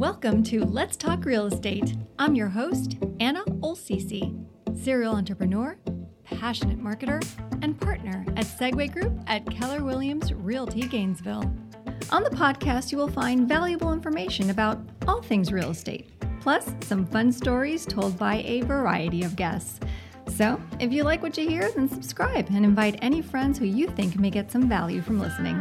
Welcome to Let's Talk Real Estate. I'm your host, Anna Olsisi, serial entrepreneur, passionate marketer, and partner at Segway Group at Keller Williams Realty Gainesville. On the podcast, you will find valuable information about all things real estate, plus some fun stories told by a variety of guests. So, if you like what you hear, then subscribe and invite any friends who you think may get some value from listening.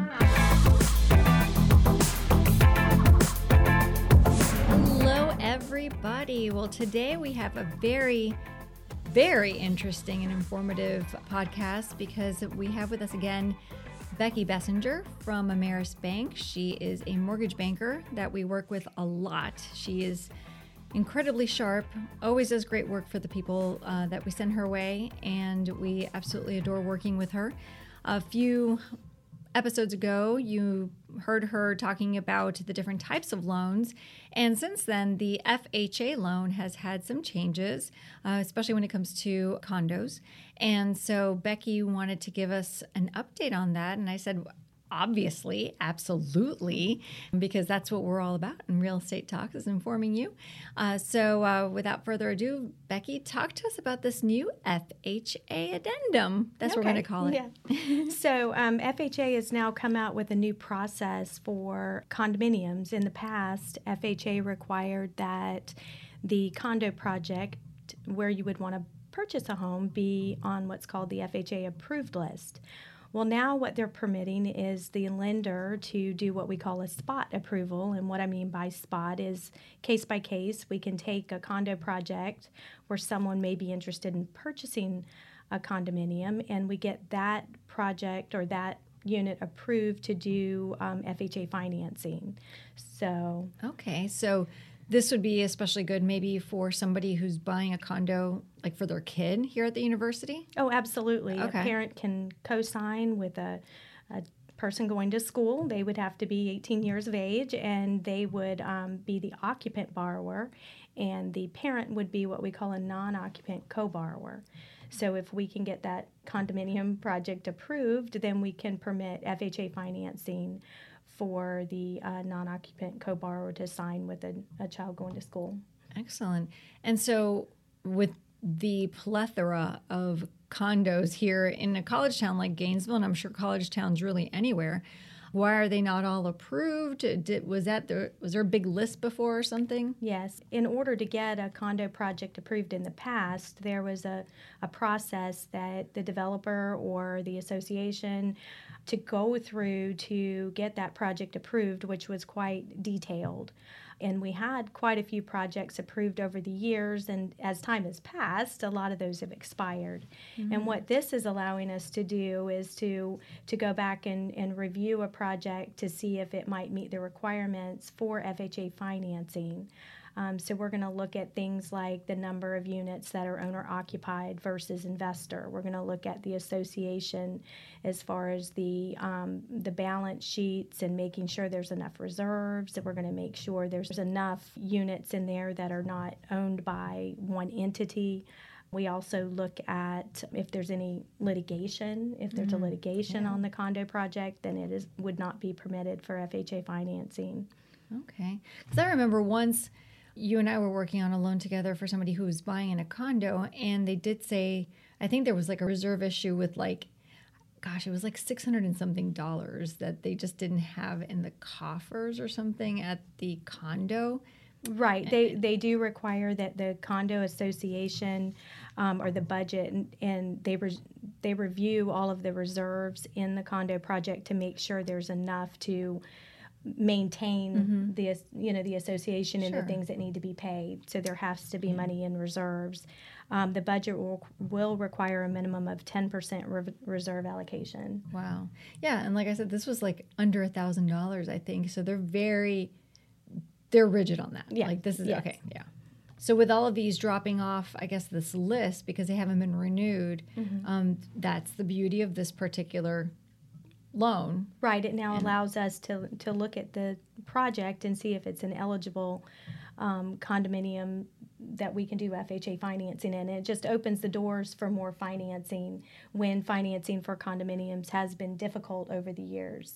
Well, today we have a very, very interesting and informative podcast because we have with us again Becky Bessinger from Ameris Bank. She is a mortgage banker that we work with a lot. She is incredibly sharp, always does great work for the people uh, that we send her way, and we absolutely adore working with her. A few episodes ago, you heard her talking about the different types of loans. And since then, the FHA loan has had some changes, uh, especially when it comes to condos. And so Becky wanted to give us an update on that. And I said, obviously, absolutely, because that's what we're all about in Real Estate Talks is informing you. Uh, so, uh, without further ado, Becky, talk to us about this new FHA addendum. That's okay. what we're going to call it. Yeah. so, um, FHA has now come out with a new process for condominiums. In the past, FHA required that the condo project where you would want to purchase a home be on what's called the FHA approved list. Well, now what they're permitting is the lender to do what we call a spot approval. And what I mean by spot is case by case. We can take a condo project where someone may be interested in purchasing a condominium, and we get that project or that unit approved to do um, FHA financing. So, okay. So, this would be especially good maybe for somebody who's buying a condo like for their kid here at the university? Oh absolutely. Okay. a parent can co-sign with a, a person going to school. They would have to be 18 years of age and they would um, be the occupant borrower and the parent would be what we call a non-occupant co-borrower. So if we can get that condominium project approved then we can permit fha financing for the uh, non-occupant co-borrower to sign with a, a child going to school. Excellent. And so with the plethora of condos here in a college town like Gainesville, and I'm sure college towns really anywhere, why are they not all approved? Did, was that the was there a big list before or something? Yes. In order to get a condo project approved in the past, there was a, a process that the developer or the association to go through to get that project approved, which was quite detailed. And we had quite a few projects approved over the years, and as time has passed, a lot of those have expired. Mm-hmm. And what this is allowing us to do is to to go back and, and review a project to see if it might meet the requirements for FHA financing. Um, so we're going to look at things like the number of units that are owner occupied versus investor. We're going to look at the association as far as the um, the balance sheets and making sure there's enough reserves. And we're going to make sure there's enough units in there that are not owned by one entity. We also look at if there's any litigation. If there's mm-hmm. a litigation yeah. on the condo project, then it is would not be permitted for FHA financing. Okay, because I remember once you and I were working on a loan together for somebody who was buying in a condo, and they did say, I think there was like a reserve issue with like, gosh, it was like 600 and something dollars that they just didn't have in the coffers or something at the condo. Right. They they do require that the condo association um, or the budget and, and they re- they review all of the reserves in the condo project to make sure there's enough to maintain mm-hmm. the you know the association and sure. the things that need to be paid. So there has to be money in reserves. Um, the budget will, will require a minimum of 10% re- reserve allocation. Wow. Yeah, and like I said, this was like under a thousand dollars, I think. So they're very they're rigid on that. Yeah. Like this is yes. okay. Yeah. So with all of these dropping off, I guess this list because they haven't been renewed, mm-hmm. um, that's the beauty of this particular loan. Right. It now and allows us to to look at the project and see if it's an eligible um, condominium that we can do FHA financing in. It just opens the doors for more financing when financing for condominiums has been difficult over the years.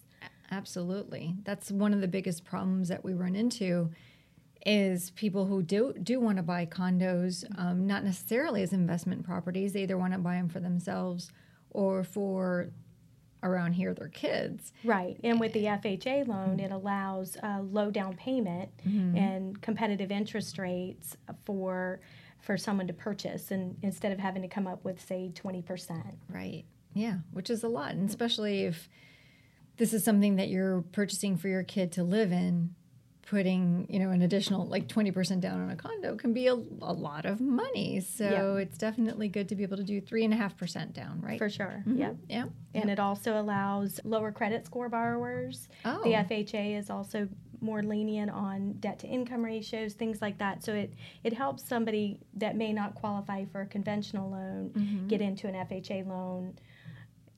Absolutely. That's one of the biggest problems that we run into is people who do do want to buy condos, um, not necessarily as investment properties. They either want to buy them for themselves or for around here their kids. Right. And with the FHA loan, it allows a low down payment mm-hmm. and competitive interest rates for for someone to purchase and instead of having to come up with say 20%. Right. Yeah, which is a lot, and mm-hmm. especially if this is something that you're purchasing for your kid to live in. Putting you know an additional like twenty percent down on a condo can be a, a lot of money, so Yeah. it's definitely good to be able to do three and a half percent down, right? For sure. Mhm. Yep. Yeah. And it also allows lower credit score borrowers. Oh. The FHA is also more lenient on debt to income ratios, things like that. So it, it helps somebody that may not qualify for a conventional loan Mm-hmm. get into an FHA loan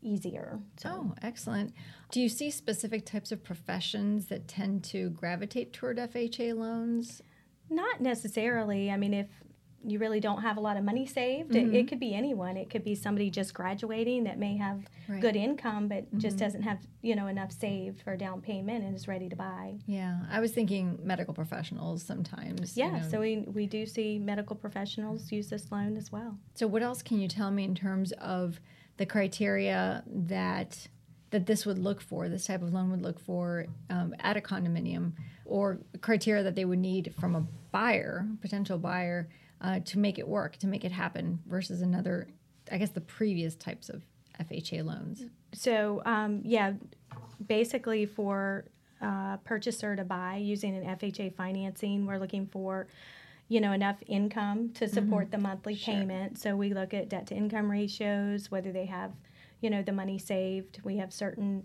easier. So Oh, excellent. Do you see specific types of professions that tend to gravitate toward FHA loans? not necessarily. I mean, if you really don't have a lot of money saved, it, mm-hmm. it could be anyone. It could be somebody just graduating that may have Right. good income but just mm-hmm. doesn't have, you know, enough saved for a down payment and is ready to buy. Yeah, I was thinking medical professionals sometimes. you Yeah, know. so we, we do see medical professionals use this loan as well. So what else can you tell me in terms of the criteria that that this would look for, this type of loan would look for um, at a condominium, or criteria that they would need from a buyer, potential buyer, uh, to make it work, to make it happen, versus another, I guess, the previous types of FHA loans. So, um, yeah, basically for a purchaser to buy using an FHA financing, we're looking for you know enough income to support the monthly Sure. payment. So we look at debt to income ratios, whether they have you know the money saved. We have certain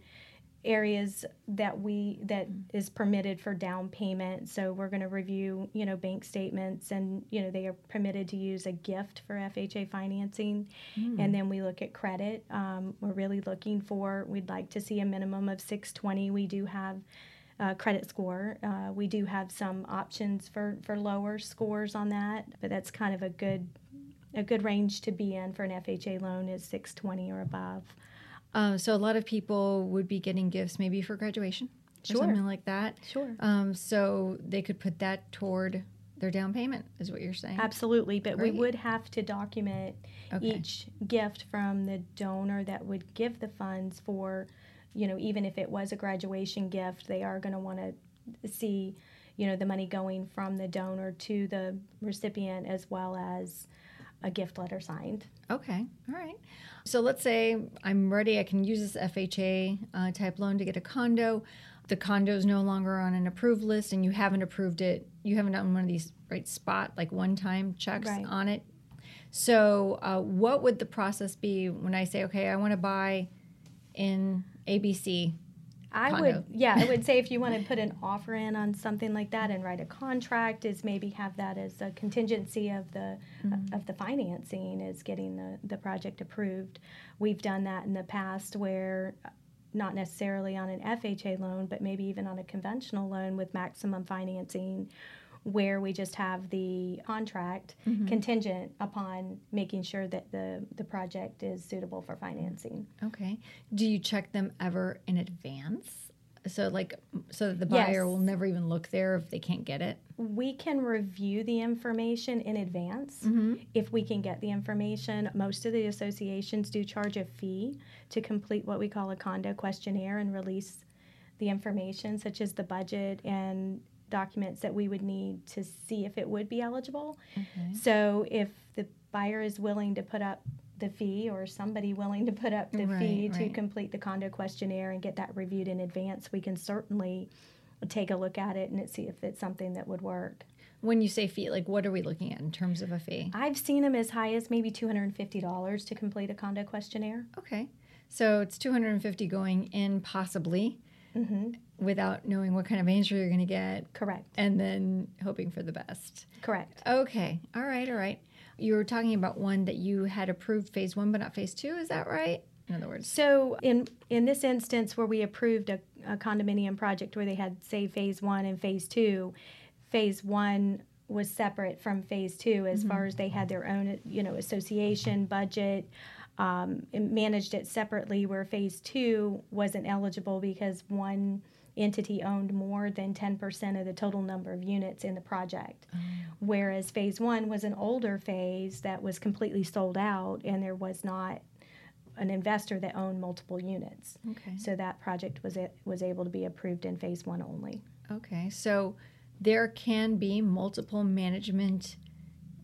areas that we that is permitted for down payment so we're going to review you know bank statements and you know they are permitted to use a gift for fha financing and then we look at credit um, we're really looking for we'd like to see a minimum of 620 we do have uh, credit score uh, we do have some options for for lower scores on that but that's kind of a good a good range to be in for an fha loan is 620 or above Um, so a lot of people would be getting gifts maybe for graduation or something like that. sure Um, so they could put that toward their down payment, is what you're saying. Absolutely, but Great. we would have to document Okay. each gift from the donor that would give the funds for, you know, even if it was a graduation gift, they are going to want to see, you know, the money going from the donor to the recipient as well as a gift letter signed. Okay, all right. So let's say I'm ready. I can use this FHA uh, type loan to get a condo. The condo is no longer on an approved list, and you haven't approved it. You haven't done one of these right spot like one time checks Right. on it. So, uh, what would the process be when I say, okay, I want to buy in ABC? I Condo. would, yeah, I would say if you want to put an offer in on something like that and write a contract, is maybe have that as a contingency of the of the financing is getting the the project approved. We've done that in the past where uh, not necessarily on an FHA loan, but maybe even on a conventional loan with maximum financing, where we just have the contract contingent upon making sure that the the project is suitable for financing. Okay. Do you check them ever in advance? So, like, so that the buyer Yes. will never even look there if they can't get it? we can review the information in advance Mm-hmm. if we can get the information. Most of the associations do charge a fee to complete what we call a condo questionnaire and release the information, such as the budget and documents that we would need to see if it would be eligible. Okay. So if the buyer is willing to put up the fee or somebody willing to put up the Right, fee to right. complete the condo questionnaire and get that reviewed in advance, we can certainly take a look at it and see if it's something that would work. When you say fee, like, what are we looking at in terms of a fee? I've seen them as high as maybe $250 to complete a condo questionnaire. Okay. So it's 250 going in possibly hmm without knowing what kind of answer you're going to get Correct. and then hoping for the best. Correct. Okay. All right. All right. You were talking about one that you had approved phase one, but not phase two. Is that right? In other words, So in in this instance where we approved a, a condominium project where they had say phase one and phase two, phase one was separate from phase two as far as they had their own you know association budget. Um, and managed it separately, where phase two wasn't eligible because one entity owned more than 10% of the total number of units in the project. Oh. Whereas phase one was an older phase that was completely sold out and there was not an investor that owned multiple units. Okay. So that project was it was able to be approved in phase one only. Okay. So there can be multiple management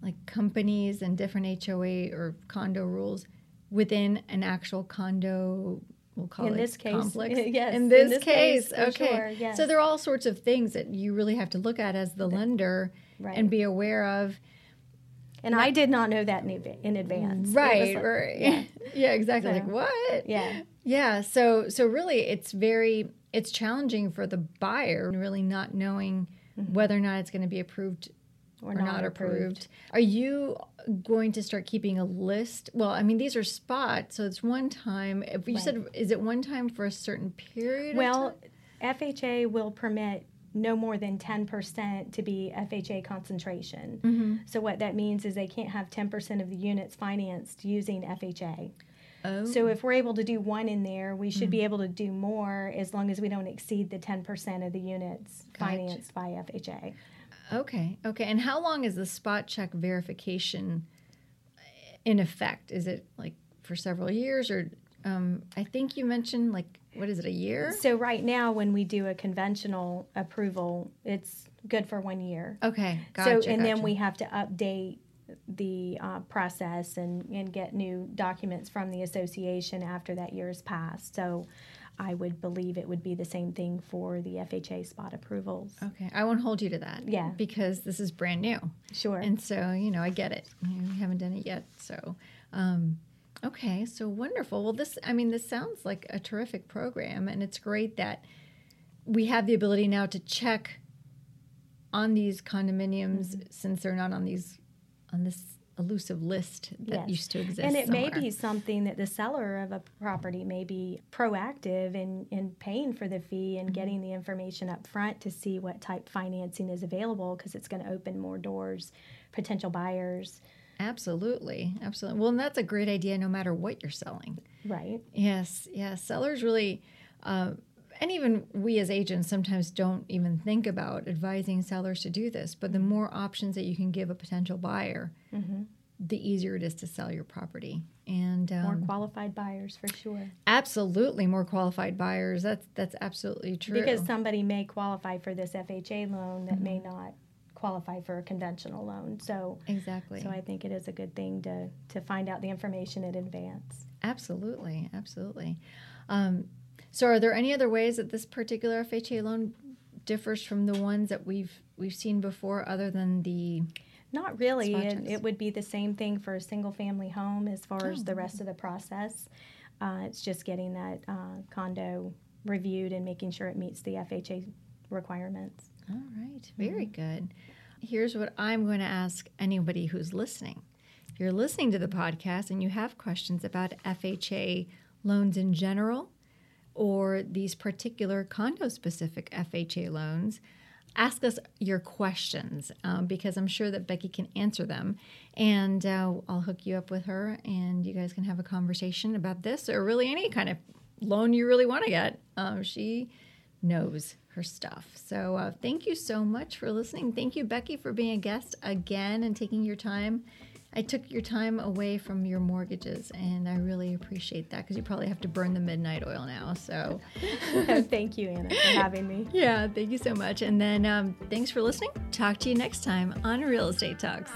like companies and different HOA or condo rules within an actual condo we'll call In it this case, complex. yes, In in this, this case, case, okay. sure, yes. So there are all sorts of things that you really have to look at as the lender Right. and be aware of. And I did not know that in, in advance. Right, like- right. Yeah. Yeah, exactly. So- like what? Yeah. Yeah, so so really it's very it's challenging for the buyer really not knowing Mm-hmm. whether or not it's going to be approved Or, or not, approved. Are you going to start keeping a list? Well, I mean these are spots, so it's one time. If you said is it one time for a certain period? of Well? FHA will permit no more than 10% to be FHA concentration. Mm-hmm. So, what that means is they can't have 10% of the units financed using FHA. oh, So, if we're able to do one in there, we should be able to do more as long as we don't exceed the 10% of the units Gotcha. financed by FHA. Okay, okay. And how long is the spot check verification in effect? Is it like for several years, or um, I think you mentioned like what is it, a year? So, right now, when we do a conventional approval, it's good for one year. Okay, gotcha. so, and then we have to update the uh, process and, and get new documents from the association after that year has passed. So, I would believe it would be the same thing for the FHA spot approvals. Okay, I won't hold you to that. Yeah. Because this is brand new. Sure. And so, you know, I get it. You know, we haven't done it yet. So, um, okay, so wonderful. Well, this, I mean, this sounds like a terrific program. And it's great that we have the ability now to check on these condominiums since they're not on these, on this elusive list that Yes. used to exist. and it may be something that the seller of a property may be proactive in, in paying for the fee Mm-hmm. and getting the information up front to see what type financing is available because it's going to open more doors, potential buyers. Absolutely. Absolutely. Well, and that's a great idea no matter what you're selling. Right. Yes, yes. Sellers really, uh, and even we as agents sometimes don't even think about advising sellers to do this. But the more options that you can give a potential buyer, the easier it is to sell your property. And More um, qualified buyers for sure. absolutely more qualified buyers. That's that's absolutely true. Because somebody may qualify for this FHA loan that may Mm-hmm. not qualify for a conventional loan. So, exactly. so I think it is a good thing to, to find out the information in advance. Absolutely, absolutely. Um, so, are there any other ways that this particular FHA loan differs from the ones that we've we've seen before, other than the Not really. It, it would be the same thing for a single family home as far as Oh, the rest of the process. Uh, it's just getting that uh, condo reviewed and making sure it meets the FHA requirements. All right, very good. Here's what I'm going to ask anybody who's listening. If you're listening to the podcast and you have questions about FHA loans in general or these particular condo specific FHA loans, ask us your questions um, because I'm sure that Becky can answer them. And uh, I'll hook you up with her and you guys can have a conversation about this or really any kind of loan you really want to get. Um, she knows her stuff. So uh, thank you so much for listening. Thank you, Becky, for being a guest again and taking your time. I took your time away from your mortgages, and I really appreciate that because you probably have to burn the midnight oil now. So, Thank you, Anna, for having me. yeah, thank you so much. And then um, thanks for listening. Talk to you next time on Real Estate Talks.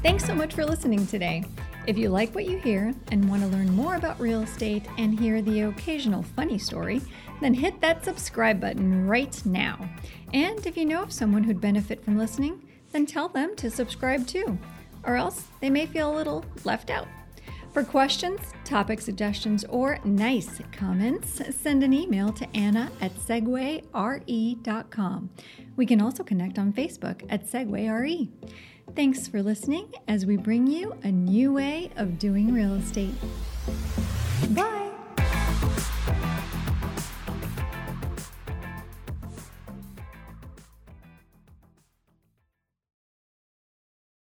Thanks so much for listening today. If you like what you hear and want to learn more about real estate and hear the occasional funny story, then hit that subscribe button right now. And if you know of someone who'd benefit from listening, then tell them to subscribe too, or else they may feel a little left out. For questions, topic suggestions, or nice comments, send an email to Anna at segwayre.com. We can also connect on Facebook at SegwayRE. Thanks for listening as we bring you a new way of doing real estate. Bye.